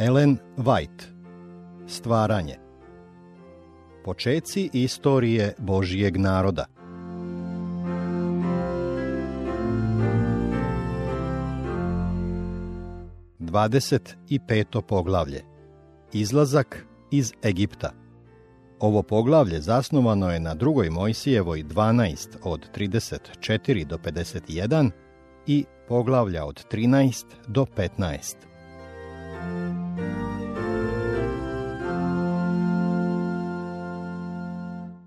Ellen White. Stvaranje. Počeci istorije Božijeg naroda. Dvadeset i peto poglavlje. Izlazak iz Egipta. Ovo poglavlje zasnovano je na drugoj Mojsijevoj 12 od 34 do 51 i poglavlja od 13 do 15.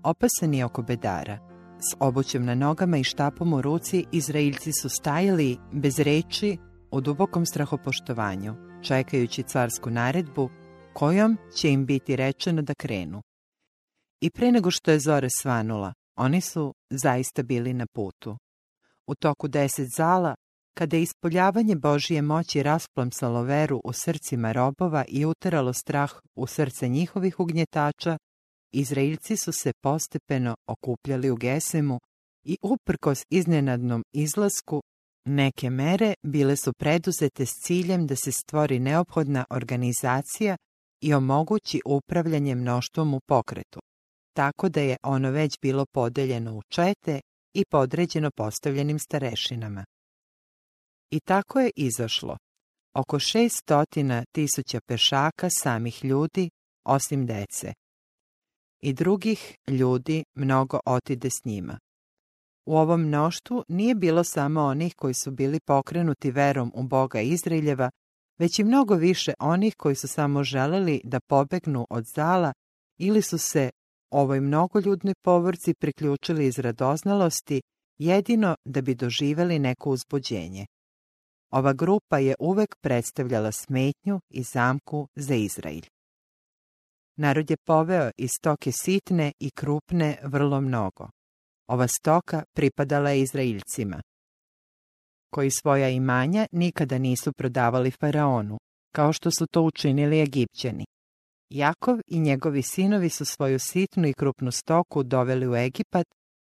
Opasani oko bedara, s obućem na nogama i štapom u ruci, Izraeljci su stajali bez reči u dubokom strahopoštovanju, čekajući carsku naredbu kojom će im biti rečeno da krenu. I pre nego što je zore svanula, oni su zaista bili na putu. U toku deset zala, kada je ispoljavanje Božije moći rasplamsalo veru u srcima robova i uteralo strah u srce njihovih ugnjetača, Izraeljci su se postepeno okupljali u Gesemu i uprkos iznenadnom izlasku neke mere bile su preduzete s ciljem da se stvori neophodna organizacija i omogući upravljanje mnoštvom u pokretu, tako da je ono već bilo podeljeno u čete i podređeno postavljenim starešinama. I tako je izašlo. Oko šest stotina tisuća pešaka samih ljudi, osim dece. I drugih ljudi mnogo otide s njima. U ovom mnoštvu nije bilo samo onih koji su bili pokrenuti verom u Boga Izraeljeva, već i mnogo više onih koji su samo želeli da pobegnu od zala ili su se ovoj mnogoljudnoj povorci priključili iz radoznalosti jedino da bi doživeli neko uzbuđenje. Ova grupa je uvek predstavljala smetnju i zamku za Izrael. Narod je poveo iz stoke sitne i krupne vrlo mnogo. Ova stoka pripadala je Izraeljcima, koji svoja imanja nikada nisu prodavali faraonu, kao što su to učinili Egipćani. Jakov i njegovi sinovi su svoju sitnu i krupnu stoku doveli u Egipat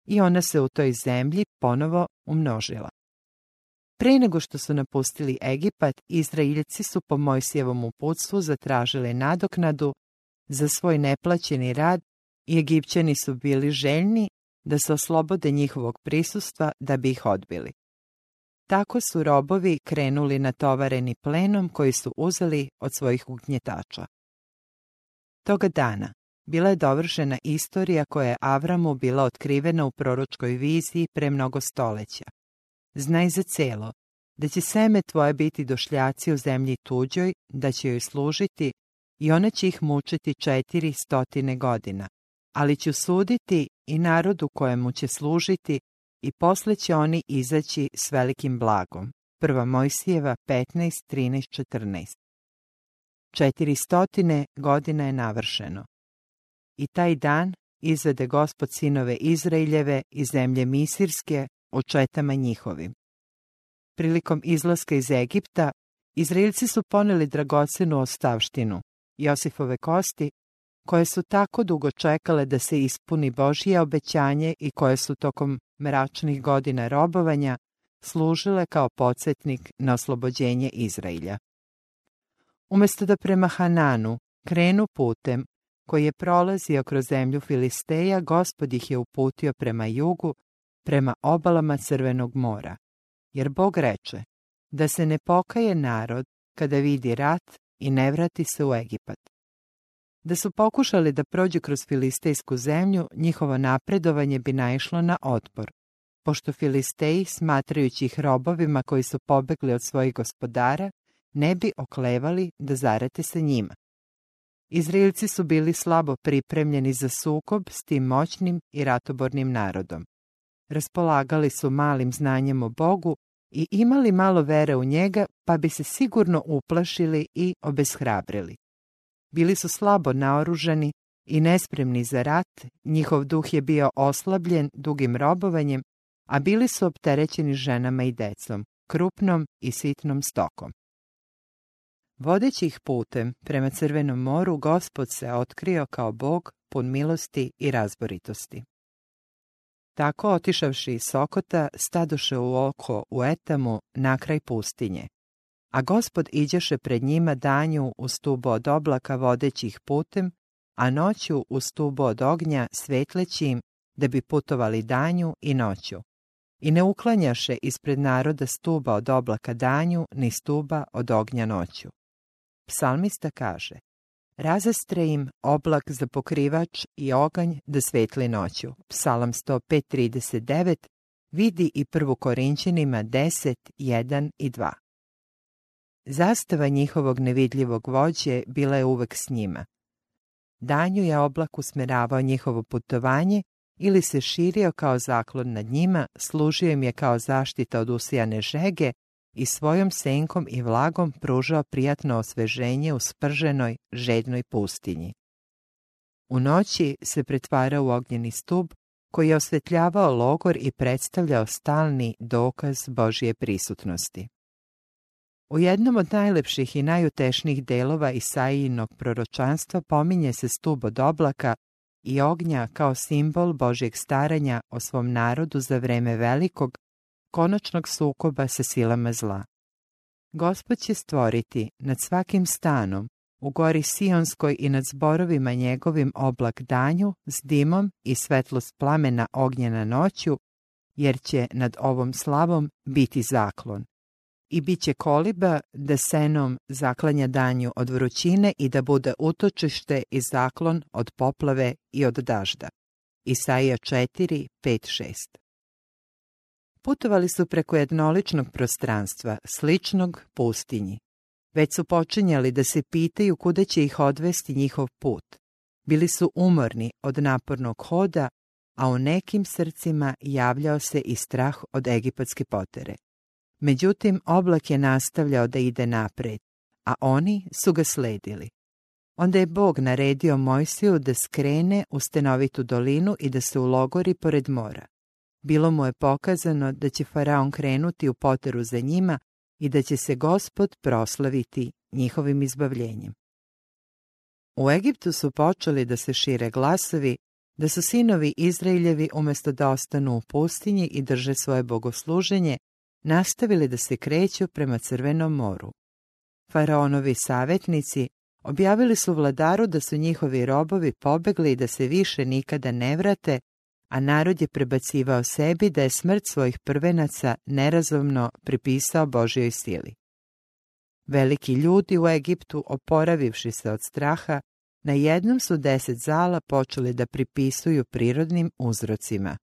i ona se u toj zemlji ponovo umnožila. Pre nego što su napustili Egipat, Izraeljci su po Mojsijevom uputstvu zatražili nadoknadu za svoj neplaćeni rad i Egipćani su bili željni da se oslobode njihovog prisustva da bi ih odbili. Tako su robovi krenuli natovareni plenom koji su uzeli od svojih ugnjetača. Toga dana bila je dovršena istorija koja je Avramu bila otkrivena u proročkoj viziji pre mnogo stoleća. Znaj za celo, da će seme tvoje biti došljaci u zemlji tuđoj, da će joj služiti i ona će ih mučiti četiri stotine godina, ali ću suditi i narodu kojemu će služiti i posle će oni izaći s velikim blagom. Prva Mojsijeva 15, 13, 14 Četiri stotine godina je navršeno. I taj dan izvede gospod sinove Izraeljeve iz zemlje Misirske o četama njihovim. Prilikom izlaska iz Egipta, Izraelci su poneli dragocenu ostavštinu, Josifove kosti, koje su tako dugo čekale da se ispuni Božije obećanje i koje su tokom mračnih godina robovanja služile kao podsjetnik na oslobođenje Izraelja. Umjesto da prema Hananu krenu putem koji je prolazio kroz zemlju Filisteja, gospod ih je uputio prema jugu, prema obalama Crvenog mora. Jer Bog reče, da se ne pokaje narod kada vidi rat i ne vrati se u Egipat. Da su pokušali da prođu kroz filistejsku zemlju, njihovo napredovanje bi naišlo na otpor, pošto Filisteji, smatrajući ih robovima koji su pobegli od svojih gospodara, ne bi oklevali da zarate sa njima. Izraelci su bili slabo pripremljeni za sukob s tim moćnim i ratobornim narodom. Raspolagali su malim znanjem o Bogu i imali malo vere u njega, pa bi se sigurno uplašili i obeshrabrili. Bili su slabo naoružani i nespremni za rat, njihov duh je bio oslabljen dugim robovanjem, a bili su opterećeni ženama i decom, krupnom i sitnom stokom. Vodeći ih putem prema Crvenom moru, gospod se otkrio kao Bog pun milosti i razboritosti. Tako otišavši iz Sokota, stadoše u oko u Etamu na kraj pustinje. A gospod iđeše pred njima danju u stubu od oblaka vodećih putem, a noću u stubu od ognja svetlećim, da bi putovali danju i noću. I ne uklanjaše ispred naroda stuba od oblaka danju, ni stuba od ognja noću. Psalmista kaže, Razastre im oblak za pokrivač i oganj da svetli noću. Psalam 105.39 vidi i prvu Korinćanima 10, 1 i 2. Zastava njihovog nevidljivog vođe bila je uvek s njima. Danju je oblak usmeravao njihovo putovanje ili se širio kao zaklon nad njima, služio im je kao zaštita od usijane žege i svojom senkom i vlagom pružao prijatno osveženje u sprženoj, žednoj pustinji. U noći se pretvara u ognjeni stub koji je osvetljavao logor i predstavljao stalni dokaz Božje prisutnosti. U jednom od najlepših i najutešnijih delova Isaijinog proročanstva pominje se stub od oblaka i ognja kao simbol Božjeg staranja o svom narodu za vreme velikog, konačnog sukoba sa silama zla. Gospod će stvoriti nad svakim stanom, u gori Sionskoj i nad zborovima njegovim oblak danju s dimom i svetlost plamena ognjena noću, jer će nad ovom slavom biti zaklon. I bit će koliba da senom zaklanja danju od vrućine i da bude utočište i zaklon od poplave i od dažda. Isaija 4, 5, 6 Putovali su preko jednoličnog prostranstva, sličnog pustinji. Već su počinjali da se pitaju kuda će ih odvesti njihov put. Bili su umorni od napornog hoda, a u nekim srcima javljao se i strah od egipatske potere. Međutim, oblak je nastavljao da ide napred, a oni su ga sledili. Onda je Bog naredio Mojsiju da skrene u stenovitu dolinu i da se ulogori pored mora. Bilo mu je pokazano da će faraon krenuti u poteru za njima i da će se gospod proslaviti njihovim izbavljenjem. U Egiptu su počeli da se šire glasovi da su sinovi Izraeljevi umjesto da ostanu u pustinji i drže svoje bogosluženje, nastavili da se kreću prema Crvenom moru. Faraonovi savjetnici objavili su vladaru da su njihovi robovi pobegli i da se više nikada ne vrate, a narod je prebacivao sebi da je smrt svojih prvenaca nerazumno pripisao Božjoj sili. Veliki ljudi u Egiptu, oporavivši se od straha, na jednom su deset zala počeli da pripisuju prirodnim uzrocima.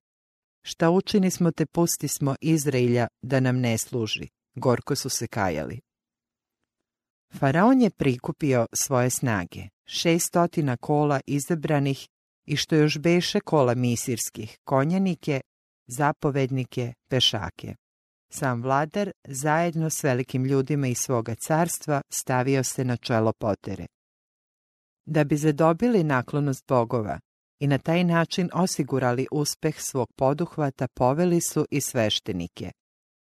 Šta učini smo te pusti smo Izraelja da nam ne služi, gorko su se kajali. Faraon je prikupio svoje snage, šestotina kola izabranih i što još beše kola misirskih, konjanike, zapovednike, pešake. Sam vladar, zajedno s velikim ljudima iz svoga carstva, stavio se na čelo potere. Da bi zadobili naklonost bogova i na taj način osigurali uspeh svog poduhvata, poveli su i sveštenike.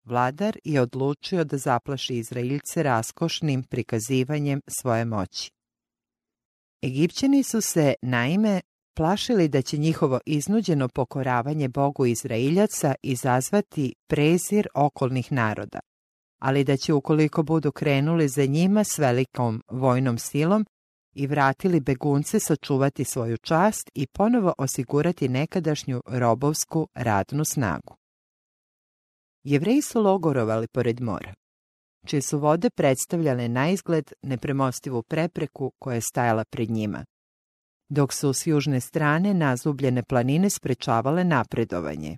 Vladar je odlučio da zaplaši Izraeljce raskošnim prikazivanjem svoje moći. Egipćani su se, naime, plašili da će njihovo iznuđeno pokoravanje Bogu Izraeljaca izazvati prezir okolnih naroda, ali da će ukoliko budu krenuli za njima s velikom vojnom silom i vratili begunce sačuvati svoju čast i ponovo osigurati nekadašnju robovsku radnu snagu. Jevreji su logorovali pored mora, čije su vode predstavljale na izgled nepremostivu prepreku koja je stajala pred njima dok su s južne strane nazubljene planine sprečavale napredovanje.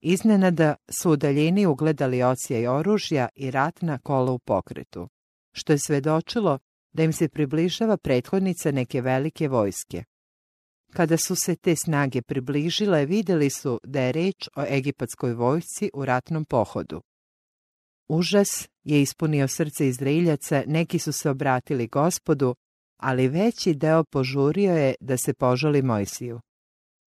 Iznenada su u daljini ugledali ocija i oružja i ratna kola u pokretu, što je svedočilo da im se približava prethodnica neke velike vojske. Kada su se te snage približile, vidjeli su da je reč o egipatskoj vojsci u ratnom pohodu. Užas je ispunio srce Izraeljaca, neki su se obratili gospodu, ali veći deo požurio je da se požali Mojsiju.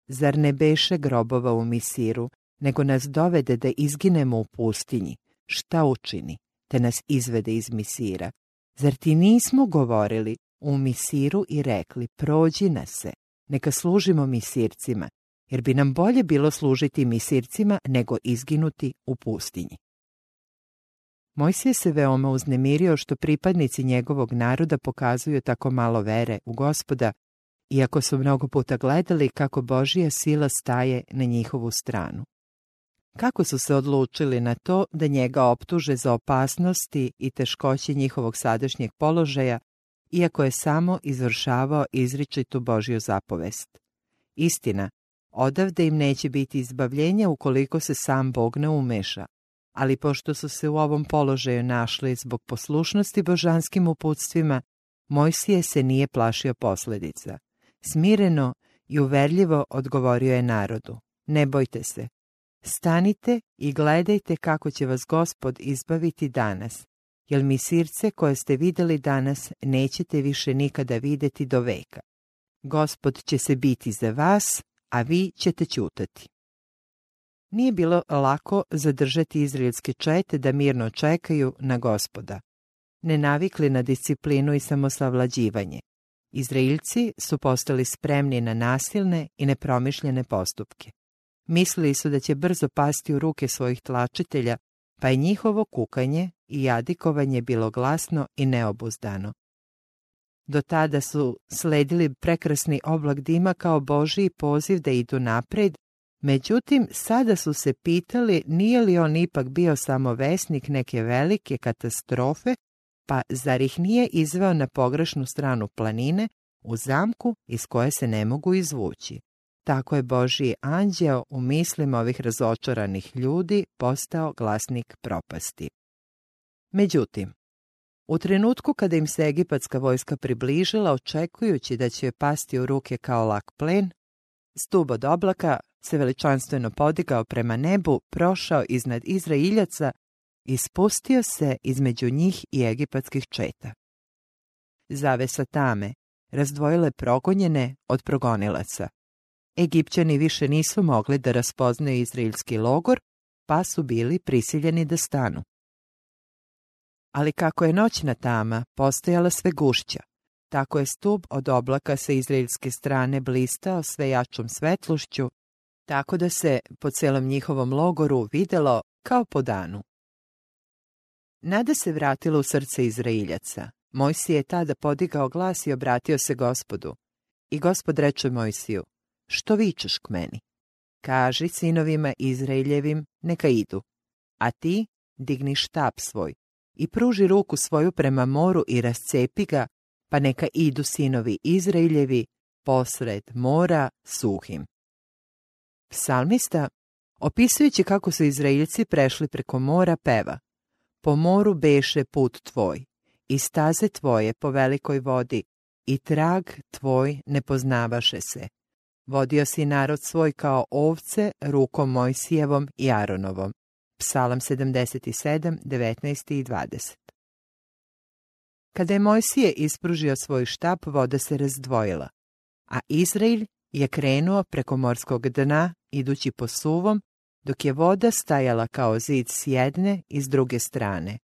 Zar ne beše grobova u Misiru, nego nas dovede da izginemo u pustinji? Šta učini, te nas izvede iz Misira? Zar ti nismo govorili u Misiru i rekli, prođi nas se, neka služimo Misircima, jer bi nam bolje bilo služiti Misircima nego izginuti u pustinji. Mojsije se veoma uznemirio što pripadnici njegovog naroda pokazuju tako malo vere u gospoda, iako su mnogo puta gledali kako Božija sila staje na njihovu stranu. Kako su se odlučili na to da njega optuže za opasnosti i teškoće njihovog sadašnjeg položaja, iako je samo izvršavao izričitu Božju zapovest. Istina, odavde im neće biti izbavljenja ukoliko se sam Bog ne umeša, ali pošto su se u ovom položaju našli zbog poslušnosti božanskim uputstvima, Mojsije se nije plašio posljedica. Smireno i uverljivo odgovorio je narodu. Ne bojte se. Stanite i gledajte kako će vas gospod izbaviti danas, jer mi sirce koje ste vidjeli danas nećete više nikada vidjeti do veka. Gospod će se biti za vas, a vi ćete ćutati. Nije bilo lako zadržati izraelske čete da mirno čekaju na gospoda. Ne navikli na disciplinu i samosavlađivanje. Izraelci su postali spremni na nasilne i nepromišljene postupke. Mislili su da će brzo pasti u ruke svojih tlačitelja, pa je njihovo kukanje i jadikovanje bilo glasno i neobuzdano. Do tada su sledili prekrasni oblak dima kao Božiji poziv da idu napred, međutim sada su se pitali nije li on ipak bio samo vesnik neke velike katastrofe, pa zar ih nije izveo na pogrešnu stranu planine u zamku iz koje se ne mogu izvući. Tako je Božji anđeo u mislima ovih razočaranih ljudi postao glasnik propasti. Međutim, u trenutku kada im se egipatska vojska približila, očekujući da će pasti u ruke kao lak plen, stub od oblaka se veličanstveno podigao prema nebu, prošao iznad Izrailjaca i spustio se između njih i egipatskih četa. Zavesa tame razdvojile progonjene od progonilaca. Egipćani više nisu mogli da raspoznaju izraelski logor, pa su bili prisiljeni da stanu ali kako je noćna tama postojala sve gušća, tako je stub od oblaka sa izraelske strane blistao sve jačom svetlošću, tako da se po celom njihovom logoru videlo kao po danu. Nada se vratila u srce Izraeljaca. Mojsije je tada podigao glas i obratio se gospodu. I gospod reče Mojsiju, što vičeš k meni? Kaži sinovima Izraeljevim, neka idu. A ti digni štap svoj i pruži ruku svoju prema moru i rascepi ga, pa neka idu sinovi Izraeljevi posred mora suhim. Psalmista, opisujući kako su Izraeljci prešli preko mora, peva Po moru beše put tvoj, i staze tvoje po velikoj vodi, i trag tvoj ne poznavaše se. Vodio si narod svoj kao ovce rukom Mojsijevom i Aronovom. Psalam 77, 19 i 20. Kada je Mojsije ispružio svoj štap, voda se razdvojila, a Izrael je krenuo preko morskog dna, idući po suvom, dok je voda stajala kao zid s jedne i s druge strane.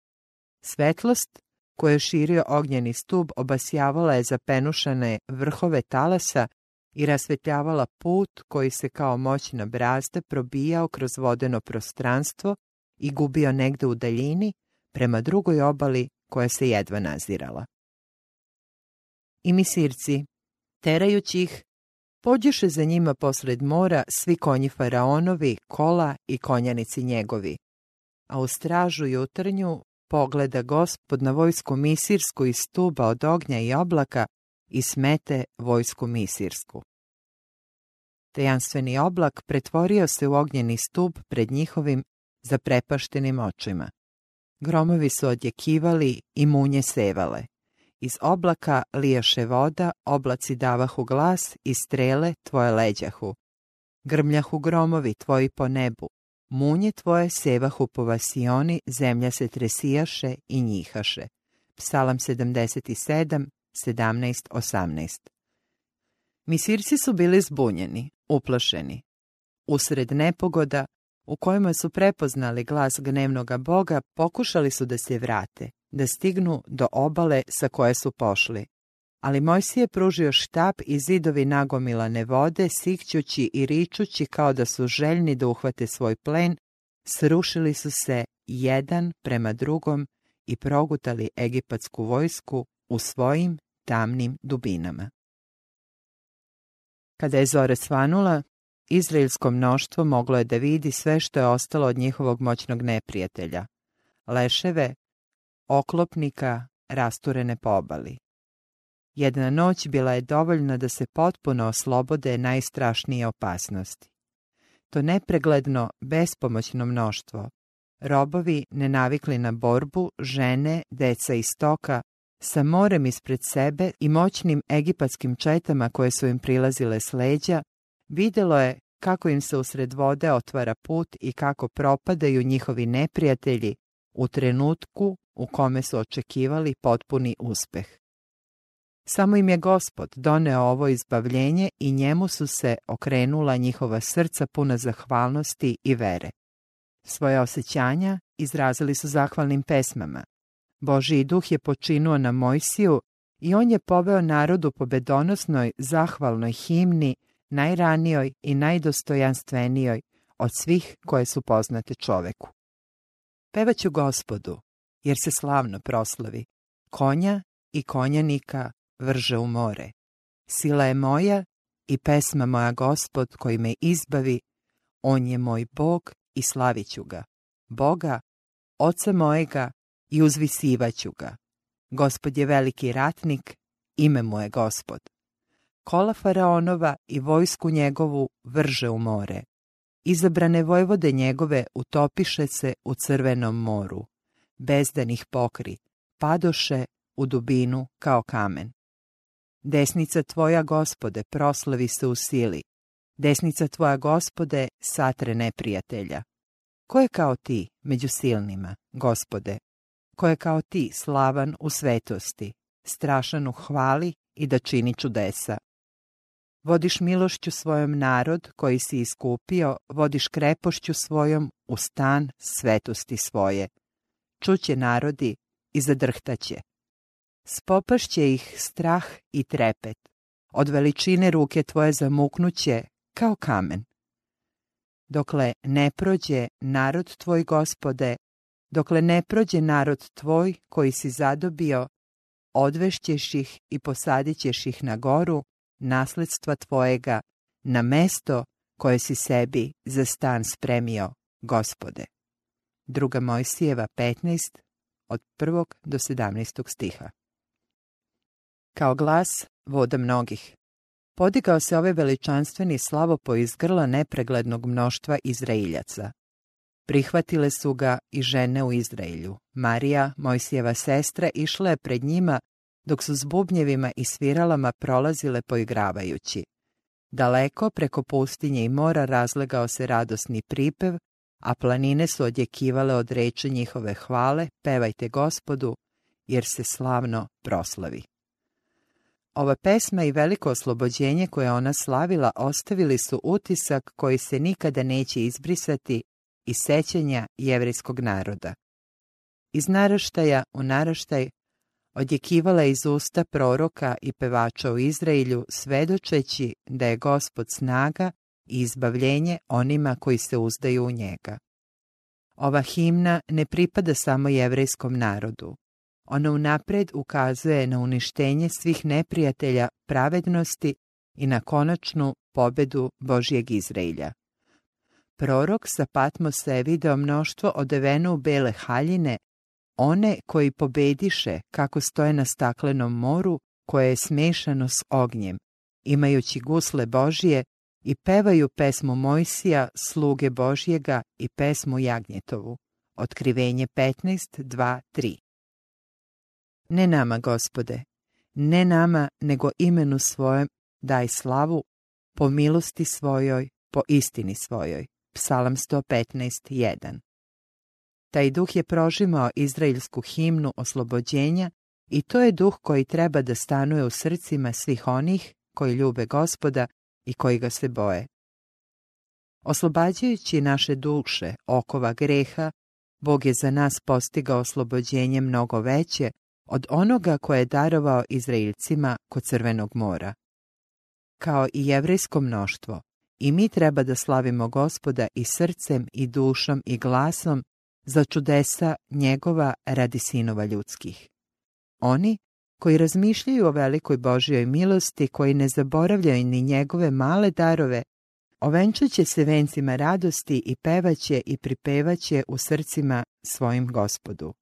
Svetlost koju je širio ognjeni stub obasjavala je zapenušane vrhove talasa i rasvetljavala put koji se kao moćna brazda probijao kroz vodeno prostranstvo i gubio negde u daljini prema drugoj obali koja se jedva nazirala. I misirci, terajući ih, pođeše za njima posred mora svi konji faraonovi, kola i konjanici njegovi, a u stražu jutarnju pogleda gospod na vojsku misirsku iz stuba od ognja i oblaka i smete vojsku misirsku. Tajanstveni oblak pretvorio se u ognjeni stup pred njihovim zaprepaštenim očima. Gromovi su odjekivali i munje sevale. Iz oblaka lijaše voda, oblaci davahu glas i strele tvoje leđahu. Grmljahu gromovi tvoji po nebu, munje tvoje sevahu po vasioni, zemlja se tresijaše i njihaše. Psalam 77, 17, 18 Misirci su bili zbunjeni, uplašeni. Usred nepogoda, u kojima su prepoznali glas gnevnoga boga, pokušali su da se vrate, da stignu do obale sa koje su pošli. Ali Mojsije je pružio štap i zidovi nagomilane vode, sikćući i ričući kao da su željni da uhvate svoj plen, srušili su se jedan prema drugom i progutali egipatsku vojsku u svojim tamnim dubinama. Kada je zore svanula, izraelsko mnoštvo moglo je da vidi sve što je ostalo od njihovog moćnog neprijatelja. Leševe, oklopnika, rasturene po obali. Jedna noć bila je dovoljna da se potpuno oslobode najstrašnije opasnosti. To nepregledno, bespomoćno mnoštvo, robovi nenavikli na borbu, žene, deca i stoka, sa morem ispred sebe i moćnim egipatskim četama koje su im prilazile s leđa, vidjelo je kako im se usred vode otvara put i kako propadaju njihovi neprijatelji u trenutku u kome su očekivali potpuni uspeh. Samo im je gospod doneo ovo izbavljenje i njemu su se okrenula njihova srca puna zahvalnosti i vere. Svoje osjećanja izrazili su zahvalnim pesmama. Božiji duh je počinuo na Mojsiju i on je poveo narodu pobedonosnoj zahvalnoj himni, najranijoj i najdostojanstvenijoj od svih koje su poznate čoveku. Pevaću gospodu, jer se slavno proslavi, konja i konjanika vrže u more. Sila je moja i pesma moja gospod koji me izbavi, on je moj Bog i slavit ću ga. Boga, oca mojega i uzvisivaću ga. Gospod je veliki ratnik, ime mu je gospod. Kola faraonova i vojsku njegovu vrže u more. Izabrane vojvode njegove utopiše se u crvenom moru. Bezdanih pokri, padoše u dubinu kao kamen. Desnica tvoja, gospode, proslavi se u sili. Desnica tvoja, gospode, satre neprijatelja. Ko je kao ti među silnima, gospode? Ko je kao ti slavan u svetosti, strašan u hvali i da čini čudesa? Vodiš milošću svojom narod koji si iskupio, vodiš krepošću svojom u stan svetosti svoje. Čuće narodi i zadrhtaće. Spopašće ih strah i trepet. Od veličine ruke tvoje zamuknuće kao kamen. Dokle ne prođe narod tvoj gospode, dokle ne prođe narod tvoj koji si zadobio, odvešćeš ih i posadit ćeš ih na goru, nasledstva tvojega, na mesto koje si sebi za stan spremio, gospode. Druga Mojsijeva 15, od 1. do 17. stiha. Kao glas voda mnogih. Podigao se ovaj veličanstveni slavopo iz grla nepreglednog mnoštva Izraeljaca. Prihvatile su ga i žene u Izraelju. Marija, Mojsijeva sestra, išla je pred njima dok su s i sviralama prolazile poigravajući. Daleko preko pustinje i mora razlegao se radosni pripev, a planine su odjekivale od reči njihove hvale, pevajte gospodu, jer se slavno proslavi. Ova pesma i veliko oslobođenje koje ona slavila ostavili su utisak koji se nikada neće izbrisati iz sećanja jevrijskog naroda. Iz naraštaja u naraštaj odjekivala iz usta proroka i pevača u Izraelju, svedočeći da je gospod snaga i izbavljenje onima koji se uzdaju u njega. Ova himna ne pripada samo jevrejskom narodu. Ona unapred ukazuje na uništenje svih neprijatelja pravednosti i na konačnu pobedu Božijeg Izraelja. Prorok sa Patmosa je video mnoštvo odeveno u bele haljine, one koji pobediše kako stoje na staklenom moru koje je smešano s ognjem, imajući gusle Božije i pevaju pesmu Mojsija, sluge Božjega i pesmu Jagnjetovu. Otkrivenje 15, 2, 3 Ne nama, gospode, ne nama, nego imenu svojem daj slavu, po milosti svojoj, po istini svojoj. Psalam 115.1 Taj duh je prožimao izraelsku himnu oslobođenja i to je duh koji treba da stanuje u srcima svih onih koji ljube gospoda i koji ga se boje. Oslobađajući naše duše okova greha, Bog je za nas postigao oslobođenje mnogo veće od onoga koje je darovao Izraelcima kod Crvenog mora. Kao i jevrejsko mnoštvo, i mi treba da slavimo gospoda i srcem i dušom i glasom za čudesa njegova radi sinova ljudskih. Oni koji razmišljaju o velikoj Božjoj milosti, koji ne zaboravljaju ni njegove male darove, ovenčat se vencima radosti i pevaće i pripevaće u srcima svojim gospodu.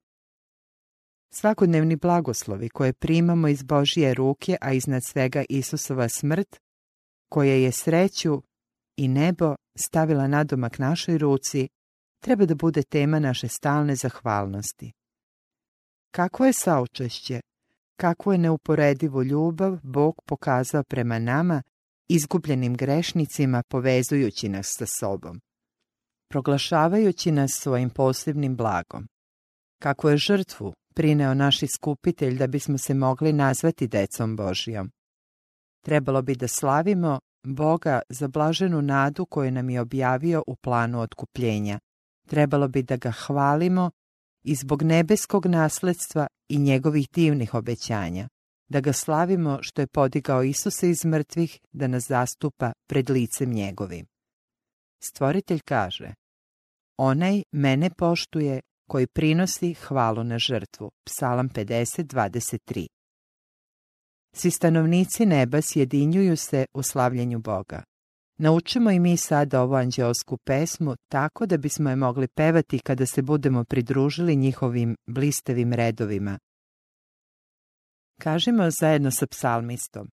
Svakodnevni blagoslovi koje primamo iz Božije ruke, a iznad svega Isusova smrt, koja je sreću i nebo stavila nadomak našoj ruci, treba da bude tema naše stalne zahvalnosti. Kako je saučešće, kakvu je neuporedivu ljubav Bog pokazao prema nama, izgubljenim grešnicima povezujući nas sa sobom, proglašavajući nas svojim posebnim blagom. Kako je žrtvu prineo naš iskupitelj da bismo se mogli nazvati decom Božijom. Trebalo bi da slavimo Boga za blaženu nadu koju nam je objavio u planu otkupljenja. Trebalo bi da ga hvalimo i zbog nebeskog nasledstva i njegovih divnih obećanja, da ga slavimo što je podigao Isuse iz mrtvih da nas zastupa pred licem njegovim. Stvoritelj kaže, onaj mene poštuje koji prinosi hvalu na žrtvu. Psalam 50.23 Svi stanovnici neba sjedinjuju se u slavljenju Boga. Naučimo i mi sada ovu anđeosku pesmu tako da bismo je mogli pevati kada se budemo pridružili njihovim blistavim redovima. Kažemo zajedno sa psalmistom.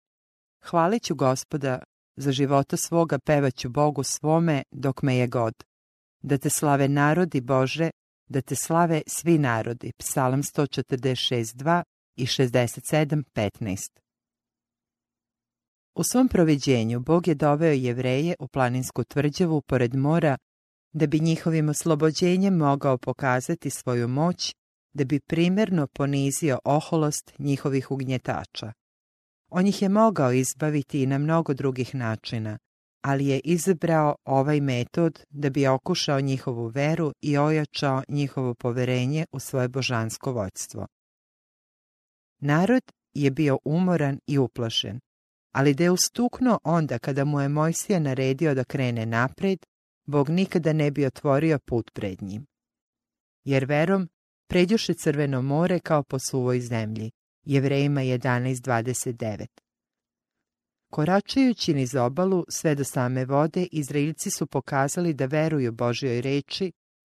Hvalit ću gospoda, za života svoga pevaću Bogu svome dok me je god. Da te slave narodi Bože, da te slave svi narodi. Psalam 146.2 i 67.15 U svom proviđenju Bog je doveo jevreje u planinsku tvrđavu pored mora da bi njihovim oslobođenjem mogao pokazati svoju moć, da bi primjerno ponizio oholost njihovih ugnjetača. On ih je mogao izbaviti i na mnogo drugih načina, ali je izabrao ovaj metod da bi okušao njihovu veru i ojačao njihovo poverenje u svoje božansko vođstvo. Narod je bio umoran i uplašen, ali da je ustuknuo onda kada mu je Mojsija naredio da krene napred, Bog nikada ne bi otvorio put pred njim. Jer verom pređuše crveno more kao po suvoj zemlji, Jevrejima 11.29. Koračajući niz obalu sve do same vode, Izraelci su pokazali da veruju Božjoj reči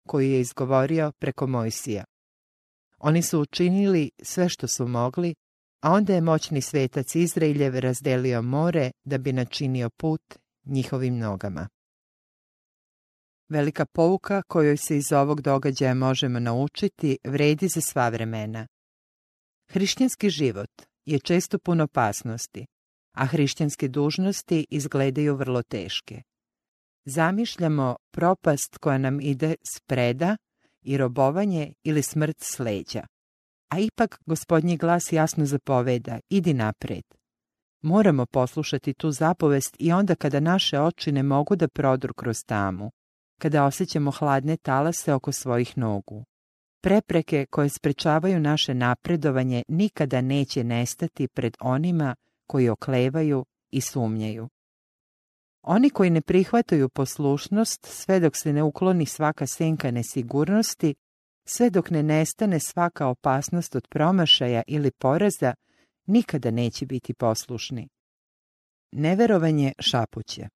koju je izgovorio preko Mojsija. Oni su učinili sve što su mogli, a onda je moćni svetac Izraeljev razdelio more da bi načinio put njihovim nogama. Velika pouka kojoj se iz ovog događaja možemo naučiti vredi za sva vremena. Hrišćanski život je često pun opasnosti, a hrišćanske dužnosti izgledaju vrlo teške. Zamišljamo propast koja nam ide spreda i robovanje ili smrt sleđa. A ipak gospodnji glas jasno zapoveda, idi napred. Moramo poslušati tu zapovest i onda kada naše oči ne mogu da prodru kroz tamu, kada osjećamo hladne talase oko svojih nogu. Prepreke koje sprečavaju naše napredovanje nikada neće nestati pred onima koji oklevaju i sumnjaju. Oni koji ne prihvataju poslušnost sve dok se ne ukloni svaka senka nesigurnosti, sve dok ne nestane svaka opasnost od promašaja ili poraza, nikada neće biti poslušni. Neverovanje šapuće.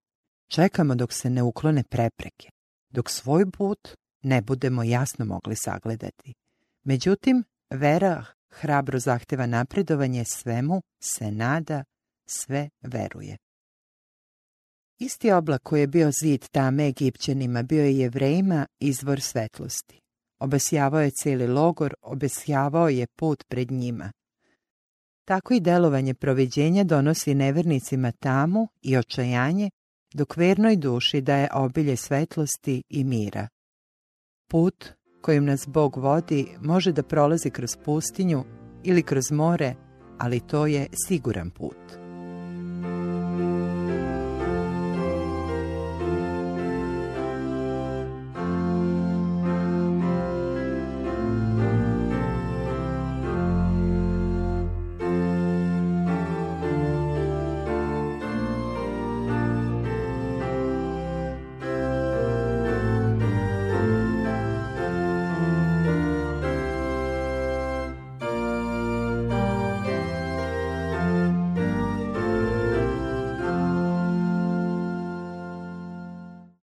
Čekamo dok se ne uklone prepreke, dok svoj put ne budemo jasno mogli sagledati. Međutim, vera hrabro zahteva napredovanje svemu, se nada, sve veruje. Isti oblak koji je bio zid tame Egipćanima bio je jevrejima izvor svetlosti. Obesjavao je cijeli logor, obesjavao je put pred njima. Tako i delovanje proviđenja donosi nevernicima tamu i očajanje, dok vernoj duši daje obilje svetlosti i mira. Put kojim nas Bog vodi može da prolazi kroz pustinju ili kroz more, ali to je siguran put.